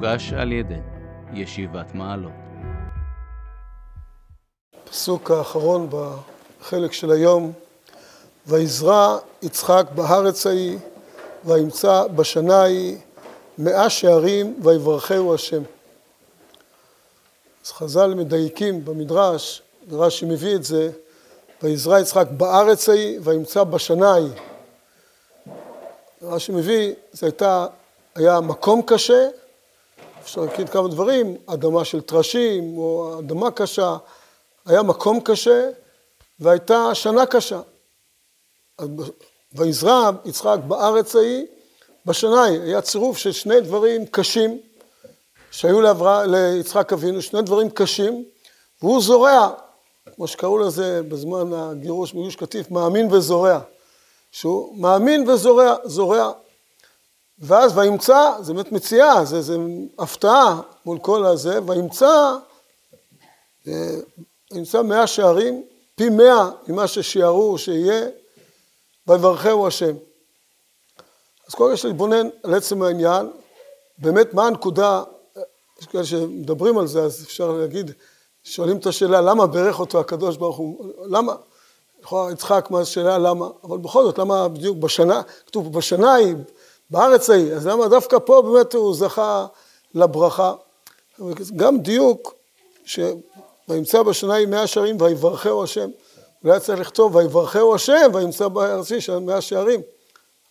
מוגש על ידי ישיבת מעלות. הפסוק האחרון בחלק של היום, ויזרע יצחק בארץ ההיא, וימצא בשנה ההיא מאה שערים, ויברכהו השם. אז חז"ל מדייקים במדרש, רש"י מביא את זה, ויזרע יצחק בארץ ההיא, וימצא בשנה ההיא. רש"י מביא, זה הייתה, היה מקום קשה, אפשר להגיד כמה דברים, אדמה של טרשים, או אדמה קשה, היה מקום קשה, והייתה שנה קשה. ויזרע יצחק בארץ ההיא, בשנה ההיא, היה צירוף של שני דברים קשים שהיו לעברה, ליצחק אבינו, שני דברים קשים, והוא זורע, כמו שקראו לזה בזמן הגירוש מגוש קטיף, מאמין וזורע. שהוא מאמין וזורע, זורע. ואז וימצא, זה באמת מציאה, זה, זה הפתעה מול כל הזה, וימצא, וימצא אה, מאה שערים, פי מאה ממה ששיערו שיהיה, ויברכהו השם. אז קודם כל להתבונן על עצם העניין, באמת מה הנקודה, יש כאלה שמדברים על זה, אז אפשר להגיד, שואלים את השאלה, למה ברך אותו הקדוש ברוך הוא, למה? לכאורה יצחק, מה השאלה למה, אבל בכל זאת, למה בדיוק בשנה, כתוב בשנה היא, בארץ ההיא, אז למה דווקא פה באמת הוא זכה לברכה? גם דיוק, שוימצא בשנה היא מאה שערים ויברכהו השם, אולי צריך לכתוב ויברכהו השם וימצא בארץ ההיא של מאה שערים,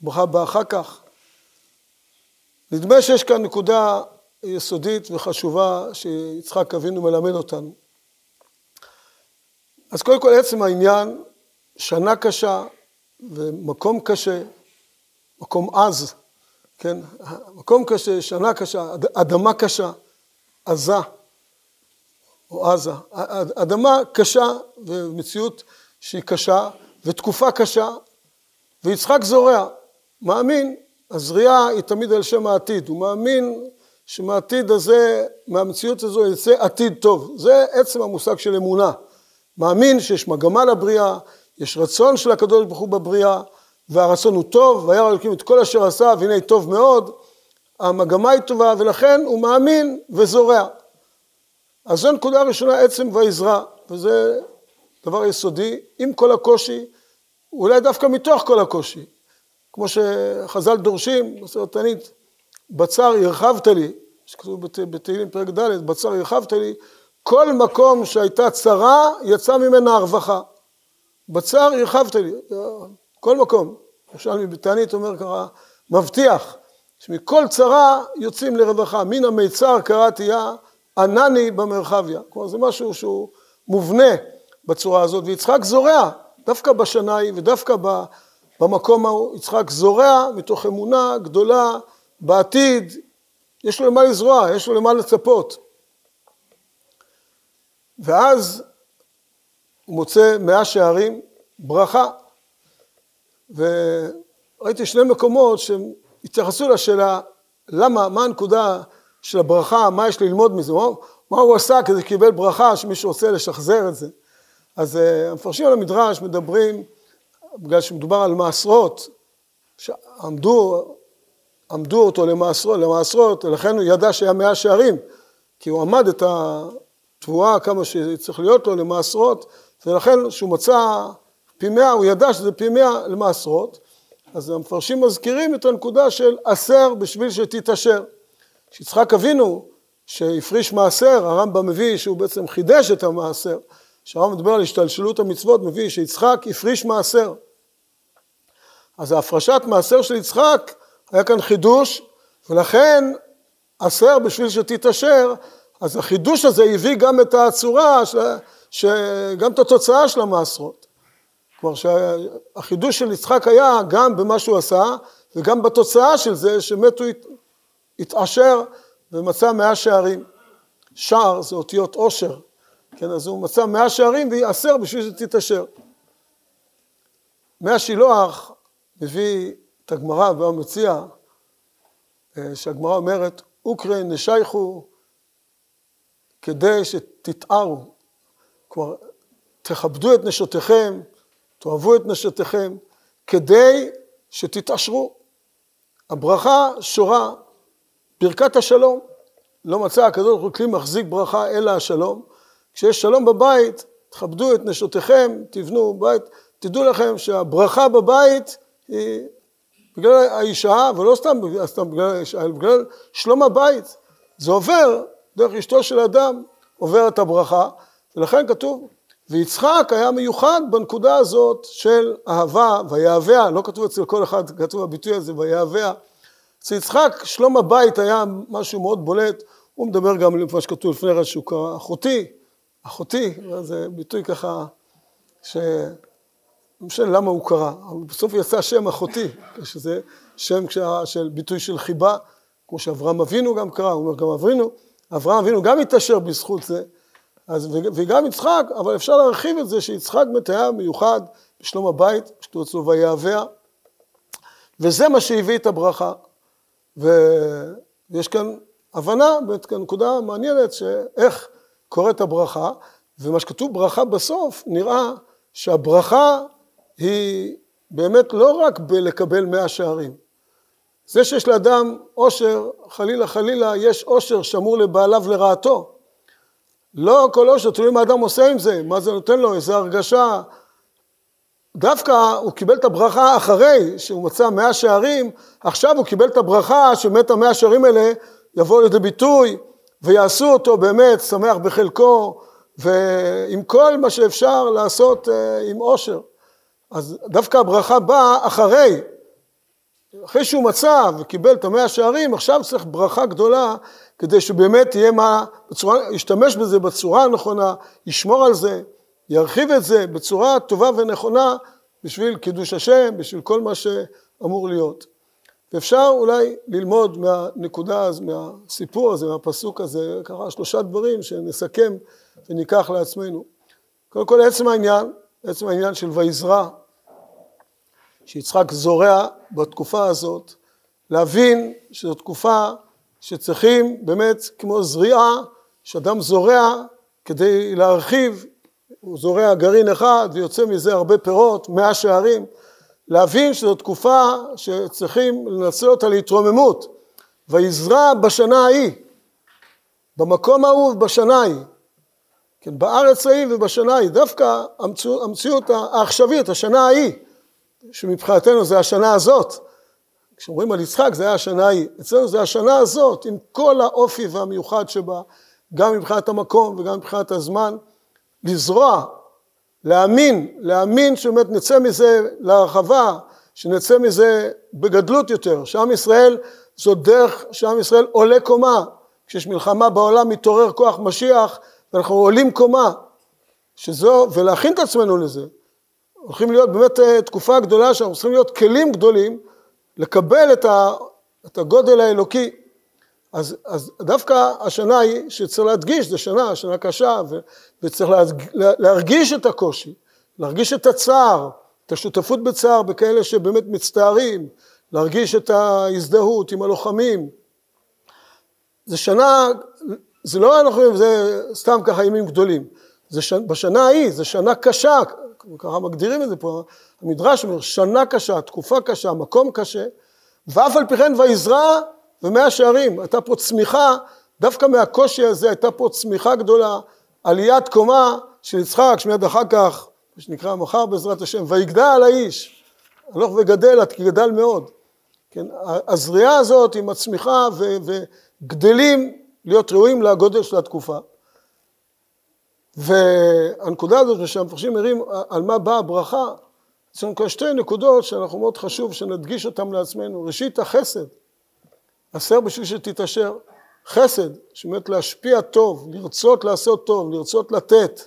ברכה באה אחר כך. נדמה שיש כאן נקודה יסודית וחשובה שיצחק אבינו מלמד אותנו. אז קודם כל עצם העניין שנה קשה ומקום קשה, מקום עז, כן, מקום קשה, שנה קשה, אדמה קשה, עזה, או עזה, אדמה קשה ומציאות שהיא קשה ותקופה קשה, ויצחק זורע, מאמין, הזריעה היא תמיד על שם העתיד, הוא מאמין שמהעתיד הזה, מהמציאות הזו יצא עתיד טוב, זה עצם המושג של אמונה, מאמין שיש מגמה לבריאה, יש רצון של הקדוש ברוך הוא בבריאה, והרצון הוא טוב, וירא אלוקים את כל אשר עשה, והנה טוב מאוד, המגמה היא טובה, ולכן הוא מאמין וזורע. אז זו נקודה ראשונה, עצם ויזרע, וזה דבר יסודי, עם כל הקושי, אולי דווקא מתוך כל הקושי, כמו שחז"ל דורשים, בסרט תענית, בצר הרחבת לי, שכתוב בתהילים פרק ד', בצר הרחבת לי, כל מקום שהייתה צרה, יצא ממנה הרווחה. בצר הרחבת לי, כל מקום. ירושלמי בתענית אומר ככה, מבטיח שמכל צרה יוצאים לרווחה. מן המיצר קראתי יה, ענני במרחביה. כלומר זה משהו שהוא מובנה בצורה הזאת, ויצחק זורע, דווקא בשנה ההיא ודווקא במקום ההוא, יצחק זורע מתוך אמונה גדולה בעתיד, יש לו למה לזרוע, יש לו למה לצפות. ואז הוא מוצא מאה שערים, ברכה. וראיתי שני מקומות שהם התייחסו לשאלה, למה, מה הנקודה של הברכה, מה יש ללמוד מזה, מה, מה הוא עשה כדי שקיבל ברכה, שמישהו רוצה לשחזר את זה. אז uh, המפרשים על המדרש מדברים, בגלל שמדובר על מעשרות, שעמדו עמדו אותו למעשרות, למעשרות, לכן הוא ידע שהיה מאה שערים, כי הוא עמד את התבואה כמה שצריך להיות לו למעשרות, ולכן כשהוא מצא פי מאה, הוא ידע שזה פי מאה למעשרות, אז המפרשים מזכירים את הנקודה של עשר בשביל שתתעשר. שיצחק אבינו, שהפריש מעשר, הרמב"ם מביא שהוא בעצם חידש את המעשר, כשהרמב"ם מדבר על השתלשלות המצוות, מביא שיצחק הפריש מעשר. אז ההפרשת מעשר של יצחק היה כאן חידוש, ולכן עשר בשביל שתתעשר, אז החידוש הזה הביא גם את הצורה, גם את התוצאה של המעשרות. כלומר שהחידוש של יצחק היה גם במה שהוא עשה, וגם בתוצאה של זה שמתו התעשר ומצא מאה שערים. שער זה אותיות עושר, כן, אז הוא מצא מאה שערים ויעשר בשביל שתתעשר. מהשילוח מביא את הגמרא והמציע, אה, שהגמרא אומרת, אוקרי נשייכו כדי שתתארו. כלומר, תכבדו את נשותיכם, תאהבו את נשותיכם, כדי שתתעשרו. הברכה שורה, ברכת השלום. לא מצא הקדוש ברוך הוא כלי מחזיק ברכה אלא השלום. כשיש שלום בבית, תכבדו את נשותיכם, תבנו בית, תדעו לכם שהברכה בבית היא בגלל האישה, ולא סתם, סתם בגלל האישה, אלא בגלל שלום הבית. זה עובר דרך אשתו של אדם, עובר את הברכה, ולכן כתוב, ויצחק היה מיוחד בנקודה הזאת של אהבה, ויהביה, לא כתוב אצל כל אחד, כתוב הביטוי הזה, ויהביה. אצל יצחק שלום הבית היה משהו מאוד בולט, הוא מדבר גם על מה שכתוב לפני רש שהוא קרא, אחותי, אחותי, זה ביטוי ככה, ש... לא משנה למה הוא קרא, אבל בסוף יצא שם אחותי, שזה שם של ביטוי של חיבה, כמו שאברהם אבינו גם קרא, הוא אומר גם אבינו, אברהם אבינו גם התעשר בזכות זה, אז, וגם יצחק, אבל אפשר להרחיב את זה שיצחק היה מיוחד בשלום הבית, שתרצו ויהביה, וזה מה שהביא את הברכה. ויש כאן הבנה, באמת נקודה מעניינת, שאיך קורית הברכה, ומה שכתוב ברכה בסוף, נראה שהברכה היא באמת לא רק בלקבל מאה שערים. זה שיש לאדם עושר, חלילה חלילה, יש עושר שמור לבעליו לרעתו. לא כל עושר, תלוי מה אדם עושה עם זה, מה זה נותן לו, איזה הרגשה. דווקא הוא קיבל את הברכה אחרי שהוא מצא מאה שערים, עכשיו הוא קיבל את הברכה שבאמת המאה שערים האלה יבואו לידי ביטוי ויעשו אותו באמת שמח בחלקו ועם כל מה שאפשר לעשות אה, עם עושר. אז דווקא הברכה באה אחרי, אחרי שהוא מצא וקיבל את המאה שערים, עכשיו צריך ברכה גדולה כדי שבאמת יהיה מה, בצורה, ישתמש בזה בצורה הנכונה, ישמור על זה, ירחיב את זה בצורה טובה ונכונה בשביל קידוש השם, בשביל כל מה שאמור להיות. ואפשר אולי ללמוד מהנקודה, מהסיפור הזה, מהפסוק הזה, ככה שלושה דברים שנסכם וניקח לעצמנו. קודם כל עצם העניין, עצם העניין של ויזרע, שיצחק זורע בתקופה הזאת, להבין שזו תקופה שצריכים באמת כמו זריעה, שאדם זורע כדי להרחיב, הוא זורע גרעין אחד ויוצא מזה הרבה פירות, מאה שערים, להבין שזו תקופה שצריכים לנצל אותה להתרוממות, ויזרע בשנה ההיא, במקום ההוא בשנה ההיא, כן, בארץ ההיא ובשנה ההיא, דווקא המציאות העכשווית, השנה ההיא, שמבחינתנו זה השנה הזאת, כשאומרים על יצחק זה היה השנה ההיא, אצלנו זה השנה הזאת, עם כל האופי והמיוחד שבה, גם מבחינת המקום וגם מבחינת הזמן, לזרוע, להאמין, להאמין שבאמת נצא מזה להרחבה, שנצא מזה בגדלות יותר, שעם ישראל זו דרך שעם ישראל עולה קומה, כשיש מלחמה בעולם מתעורר כוח משיח ואנחנו עולים קומה, שזו, ולהכין את עצמנו לזה. הולכים להיות באמת אה, תקופה גדולה שאנחנו צריכים להיות כלים גדולים לקבל את, ה, את הגודל האלוקי. אז, אז דווקא השנה היא שצריך להדגיש, זו שנה, שנה קשה, ו, וצריך להדג, להרגיש את הקושי, להרגיש את הצער, את השותפות בצער בכאלה שבאמת מצטערים, להרגיש את ההזדהות עם הלוחמים. זו שנה זה לא אנחנו זה סתם ככה ימים גדולים. זה ש... בשנה ההיא, זו שנה קשה, ככה מגדירים את זה פה, המדרש אומר, שנה קשה, תקופה קשה, מקום קשה, ואף על פי כן ויזרע ומאה שערים. הייתה פה צמיחה, דווקא מהקושי הזה הייתה פה צמיחה גדולה, עליית קומה של יצחק, שמיד אחר כך, מה שנקרא מחר בעזרת השם, ויגדל האיש, הלוך וגדל כי גדל מאוד. כן, הזריעה הזאת עם הצמיחה. וגדלים להיות ראויים לגודל של התקופה. והנקודה הזאת שהמפרשים מראים על מה באה הברכה, יש לנו כאן שתי נקודות שאנחנו מאוד חשוב שנדגיש אותן לעצמנו. ראשית החסד, עשר בשביל שתתעשר. חסד, שבאמת להשפיע טוב, לרצות לעשות טוב, לרצות לתת.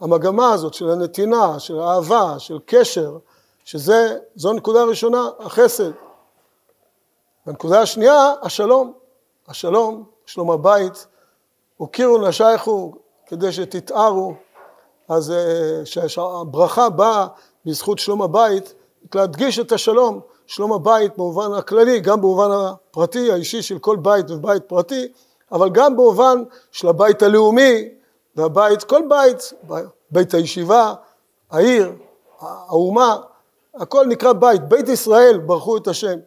המגמה הזאת של הנתינה, של האהבה, של קשר, שזה, זו הנקודה הראשונה, החסד. והנקודה השנייה, השלום. השלום, שלום הבית, הוקירו נשייכו כדי שתתארו, אז אה, שהברכה באה בזכות שלום הבית, להדגיש את השלום, שלום הבית במובן הכללי, גם במובן הפרטי, האישי של כל בית ובית פרטי, אבל גם במובן של הבית הלאומי והבית, כל בית, בית הישיבה, העיר, האומה, הכל נקרא בית, בית ישראל, ברכו את השם.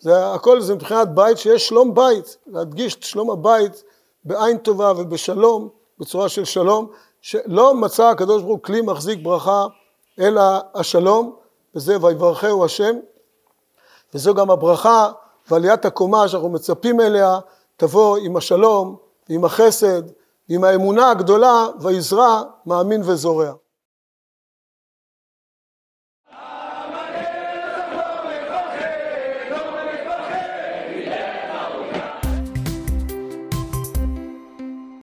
זה הכל זה מבחינת בית שיש שלום בית, להדגיש את שלום הבית בעין טובה ובשלום, בצורה של שלום, שלא מצא הקדוש ברוך הוא כלי מחזיק ברכה אלא השלום, וזה ויברכהו השם, וזו גם הברכה ועליית הקומה שאנחנו מצפים אליה, תבוא עם השלום, עם החסד, עם האמונה הגדולה, ויזרע מאמין וזורע.